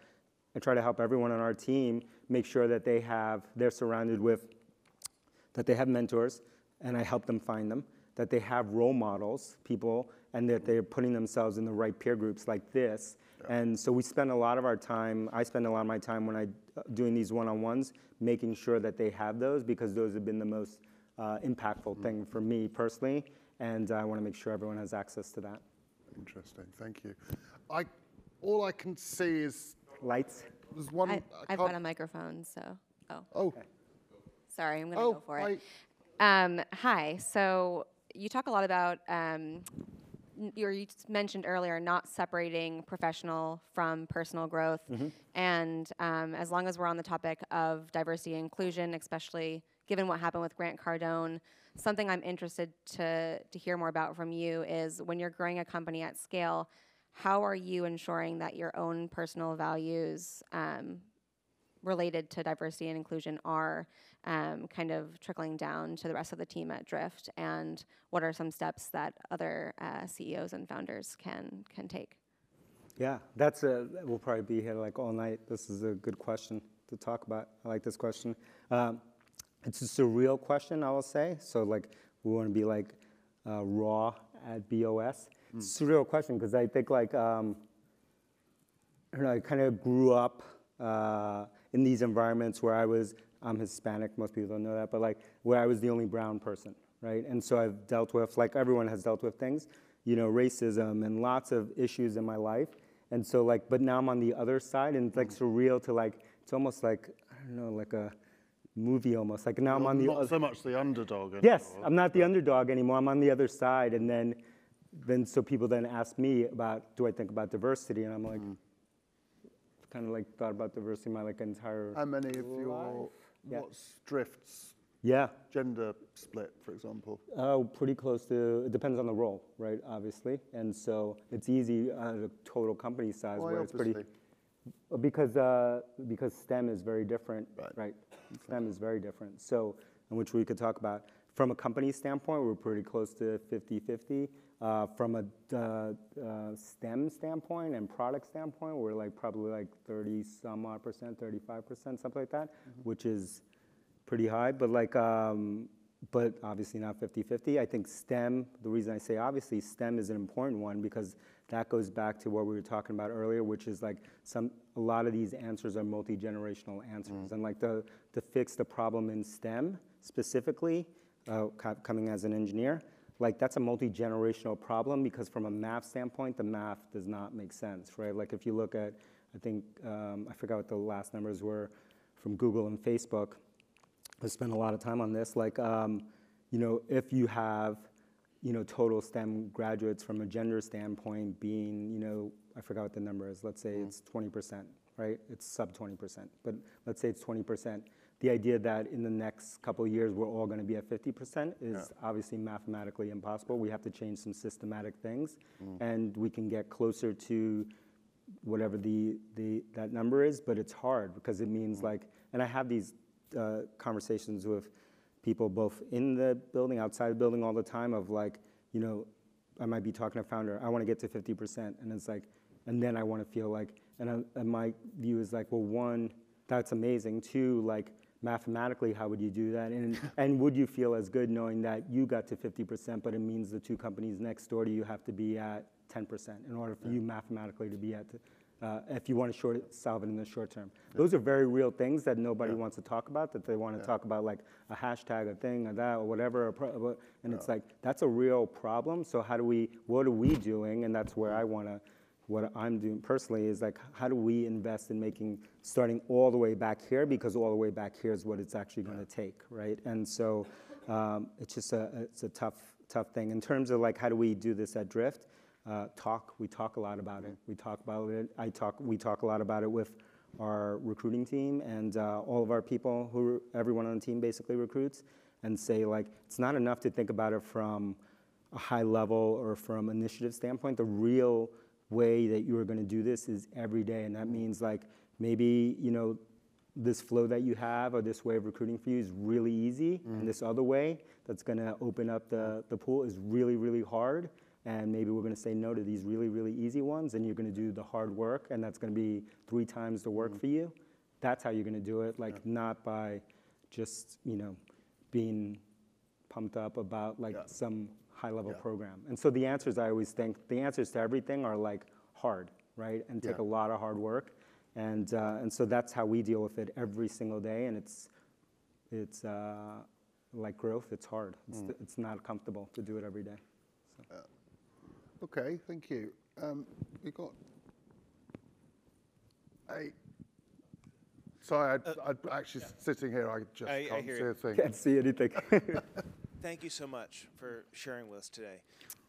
I try to help everyone on our team make sure that they have they're surrounded with that they have mentors, and I help them find them, that they have role models, people, and that they're putting themselves in the right peer groups like this. Yeah. And so we spend a lot of our time, I spend a lot of my time when I uh, doing these one-on-ones, making sure that they have those because those have been the most uh, impactful mm-hmm. thing for me personally, and I want to make sure everyone has access to that. Interesting, thank you. I, all I can see is lights. There's one. I, have got a microphone, so. Oh. Oh. Okay. Sorry, I'm going to oh, go for it. Um, hi. So you talk a lot about um, you mentioned earlier not separating professional from personal growth, mm-hmm. and um, as long as we're on the topic of diversity and inclusion, especially given what happened with Grant Cardone, something I'm interested to to hear more about from you is when you're growing a company at scale. How are you ensuring that your own personal values um, related to diversity and inclusion are um, kind of trickling down to the rest of the team at Drift, and what are some steps that other uh, CEOs and founders can can take? Yeah, that's a. We'll probably be here like all night. This is a good question to talk about. I like this question. Um, it's a surreal question, I will say. So like, we want to be like uh, raw at BOS. Mm. It's a surreal question because I think like, um, I don't know, I kind of grew up. Uh, in these environments where I was, I'm Hispanic, most people don't know that, but like where I was the only brown person, right? And so I've dealt with, like everyone has dealt with things, you know, racism and lots of issues in my life. And so like, but now I'm on the other side and it's like surreal to like, it's almost like, I don't know, like a movie almost. Like now I'm on the Not so much the underdog. Anymore. Yes, I'm not the underdog anymore. I'm on the other side. And then, then so people then ask me about, do I think about diversity? And I'm like, mm kind of like thought about diversity my like entire How many of your yeah. what's drifts? Yeah. Gender split, for example. Oh, pretty close to. It depends on the role, right? Obviously, and so it's easy at a total company size Why where obviously? it's pretty. Because uh, because STEM is very different, right? right? Okay. STEM is very different. So, in which we could talk about from a company standpoint, we're pretty close to 50-50. Uh, from a uh, uh, STEM standpoint and product standpoint, we're like probably like 30 some odd percent, 35 percent, something like that, mm-hmm. which is pretty high. But like um, but obviously not 50-50. I think STEM, the reason I say obviously, STEM is an important one because that goes back to what we were talking about earlier, which is like some, a lot of these answers are multi-generational answers. And like the, to fix the problem in STEM specifically, coming as an engineer, like that's a multi-generational problem because from a math standpoint, the math does not make sense, right? Like if you look at, I think, um, I forgot what the last numbers were from Google and Facebook. I spent a lot of time on this. Like, um, you know, if you have, you know, total STEM graduates from a gender standpoint being, you know, I forgot what the number is. Let's say mm. it's 20%, right? It's sub 20%, but let's say it's 20% the idea that in the next couple of years we're all going to be at 50% is yeah. obviously mathematically impossible. We have to change some systematic things, mm. and we can get closer to whatever the, the that number is. But it's hard because it means mm. like, and I have these uh, conversations with people both in the building, outside the building, all the time. Of like, you know, I might be talking to a founder. I want to get to 50%, and it's like, and then I want to feel like, and, I, and my view is like, well, one, that's amazing. Two, like mathematically, how would you do that? And, [LAUGHS] and would you feel as good knowing that you got to 50%, but it means the two companies next door to you have to be at 10% in order for yeah. you mathematically to be at, uh, if you want to short solve it in the short term. Yeah. Those are very real things that nobody yeah. wants to talk about, that they want to talk about like a hashtag, a thing, or that, or whatever. And it's like, that's a real problem. So how do we, what are we doing? And that's where I want to what I'm doing personally is like, how do we invest in making, starting all the way back here, because all the way back here is what it's actually going to take, right? And so um, it's just a, it's a tough, tough thing. In terms of like, how do we do this at Drift? Uh, talk, we talk a lot about it. We talk about it, I talk, we talk a lot about it with our recruiting team and uh, all of our people who, everyone on the team basically recruits and say like, it's not enough to think about it from a high level or from initiative standpoint. The real way that you are going to do this is every day. And that means like maybe, you know, this flow that you have or this way of recruiting for you is really easy. Mm. And this other way that's going to open up the, the pool is really, really hard. And maybe we're going to say no to these really, really easy ones. And you're going to do the hard work. And that's going to be three times the work mm. for you. That's how you're going to do it. Like yeah. not by just, you know, being pumped up about like yeah. some high level yeah. program. And so the answers I always think, the answers to everything are like hard, right? And take yeah. a lot of hard work. And, uh, and so that's how we deal with it every single day. And it's, it's uh, like growth, it's hard. It's, mm. it's not comfortable to do it every day. So. Uh, okay, thank you. Um, we got a Sorry, I, uh, I actually yeah. sitting here, I just I, can't I see a thing. Can't see anything. [LAUGHS] [LAUGHS] Thank you so much for sharing with us today.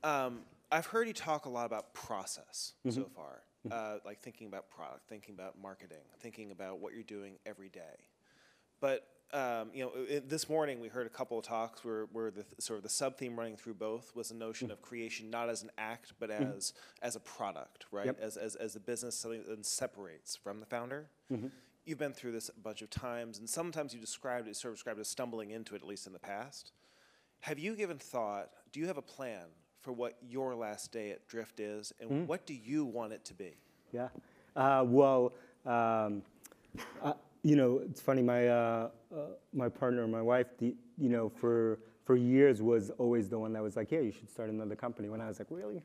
Um, I've heard you talk a lot about process mm-hmm. so far, mm-hmm. uh, like thinking about product, thinking about marketing, thinking about what you're doing every day. But um, you know, it, this morning we heard a couple of talks where, where the sort of the sub theme running through both was the notion mm-hmm. of creation not as an act but mm-hmm. as as a product, right? Yep. As, as as a business something that separates from the founder. Mm-hmm. You've been through this a bunch of times, and sometimes you described it, sort of described as stumbling into it, at least in the past. Have you given thought, do you have a plan for what your last day at Drift is, and mm-hmm. what do you want it to be? Yeah. Uh, well, um, uh, you know, it's funny. My uh, uh, my partner, my wife, the, you know, for for years was always the one that was like, "Yeah, you should start another company." When I was like, "Really,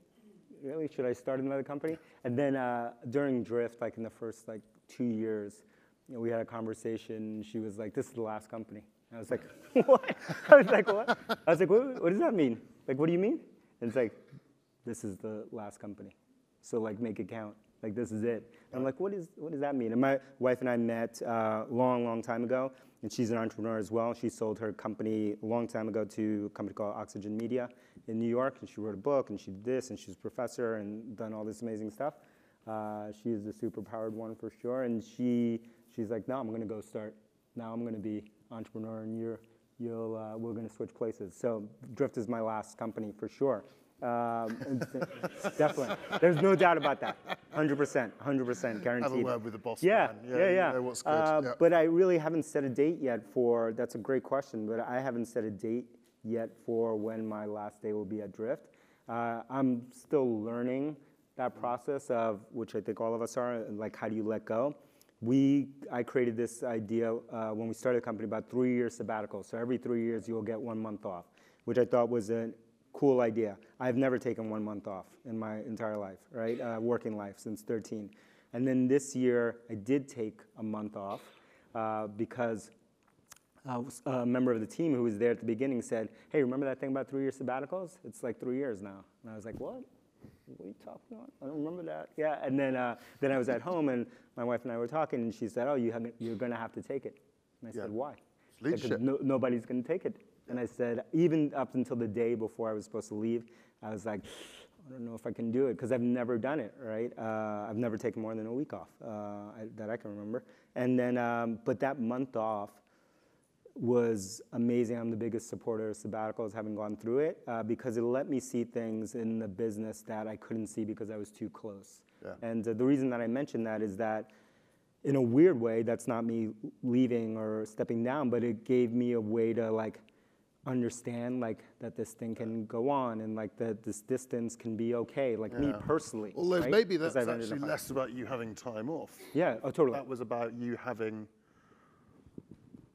really, should I start another company?" And then uh, during Drift, like in the first like two years, you know, we had a conversation. She was like, "This is the last company." I was like, [LAUGHS] what? I was like, what? I was like, what, what does that mean? Like, what do you mean? And it's like, this is the last company. So like, make it count. Like, this is it. And I'm like, what, is, what does that mean? And my wife and I met a uh, long, long time ago, and she's an entrepreneur as well. She sold her company a long time ago to a company called Oxygen Media in New York, and she wrote a book, and she did this, and she's a professor and done all this amazing stuff. Uh, she is the super powered one for sure, and she, she's like, no, I'm gonna go start. Now I'm gonna be entrepreneur and you're, you'll, uh, we're going to switch places. So Drift is my last company for sure. Um, [LAUGHS] definitely. There's no doubt about that. 100%, 100% guaranteed. Have a word with the boss yeah, man. Yeah, yeah, yeah. You know what's good. Uh, yeah. But I really haven't set a date yet for, that's a great question, but I haven't set a date yet for when my last day will be at Drift. Uh, I'm still learning that process of, which I think all of us are, like how do you let go? We I created this idea uh, when we started the company about three year sabbatical. So every three years you'll get one month off, which I thought was a cool idea. I've never taken one month off in my entire life, right? Uh, working life since 13. And then this year I did take a month off uh, because uh, a member of the team who was there at the beginning said, "Hey, remember that thing about three year sabbaticals? It's like three years now." And I was like, "What? What are you talking about? I don't remember that." Yeah. And then uh, then I was at home and my wife and I were talking, and she said, "Oh, you have, you're going to have to take it." And I yeah. said, "Why?" Leadership. No, nobody's going to take it. And I said, even up until the day before I was supposed to leave, I was like, I don't know if I can do it because I've never done it, right? Uh, I've never taken more than a week off uh, I, that I can remember. And then, um, but that month off was amazing. I'm the biggest supporter of sabbaticals, having gone through it, uh, because it let me see things in the business that I couldn't see because I was too close. Yeah. And uh, the reason that I mention that is that, in a weird way, that's not me leaving or stepping down, but it gave me a way to like understand like that this thing can go on and like that this distance can be okay like yeah. me personally although right? maybe that's actually less about you having time off yeah oh totally that was about you having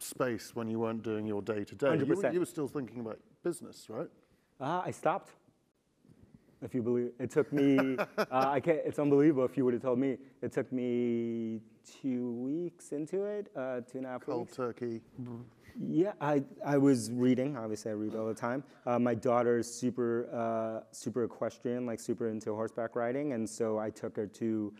space when you weren't doing your day to day. You, you were still thinking about business, right? Uh, I stopped. If you believe, it took me. [LAUGHS] uh, I can't. It's unbelievable. If you would have told me, it took me two weeks into it, uh, two and a half Cold weeks. Cold turkey. Yeah, I, I was reading. Obviously, I read all the time. Uh, my daughter's super uh, super equestrian, like super into horseback riding, and so I took her to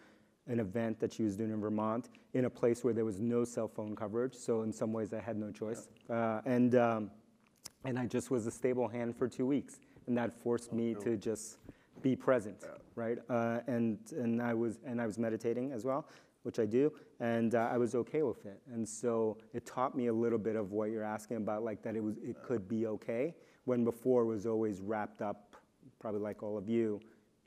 an event that she was doing in Vermont in a place where there was no cell phone coverage. So in some ways, I had no choice. Uh, and um, and I just was a stable hand for two weeks, and that forced me to just be present, yeah. right? Uh, and and I was and I was meditating as well, which I do, and uh, I was okay with it. And so it taught me a little bit of what you're asking about, like that it was it could be okay when before it was always wrapped up, probably like all of you,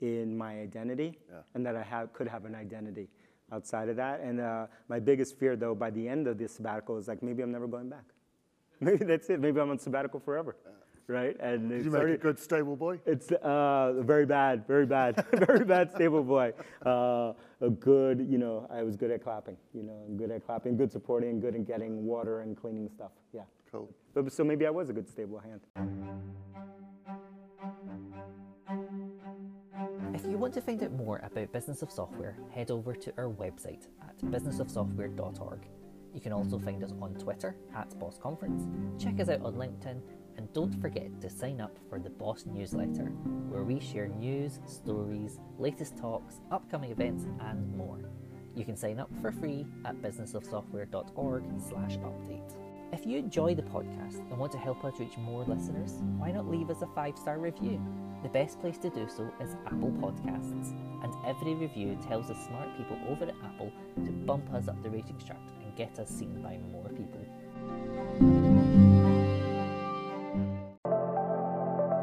in my identity yeah. and that I have, could have an identity outside of that. And uh, my biggest fear, though, by the end of this sabbatical is like, maybe I'm never going back. [LAUGHS] maybe that's it. Maybe I'm on sabbatical forever. Yeah. Right? And Did you make already, a good stable boy? It's uh, very bad, very bad, [LAUGHS] very bad stable boy. Uh, a good, you know, I was good at clapping, you know, good at clapping, good supporting, good at getting water and cleaning stuff. Yeah. Cool. So, so maybe I was a good stable hand. If you want to find out more about Business of Software, head over to our website at businessofsoftware.org. You can also find us on Twitter at Boss Conference, check us out on LinkedIn, and don't forget to sign up for the Boss newsletter, where we share news, stories, latest talks, upcoming events, and more. You can sign up for free at businessofsoftware.org/update. If you enjoy the podcast and want to help us reach more listeners, why not leave us a five star review? The best place to do so is Apple Podcasts, and every review tells the smart people over at Apple to bump us up the ratings chart and get us seen by more people.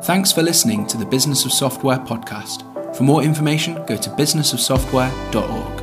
Thanks for listening to the Business of Software podcast. For more information, go to businessofsoftware.org.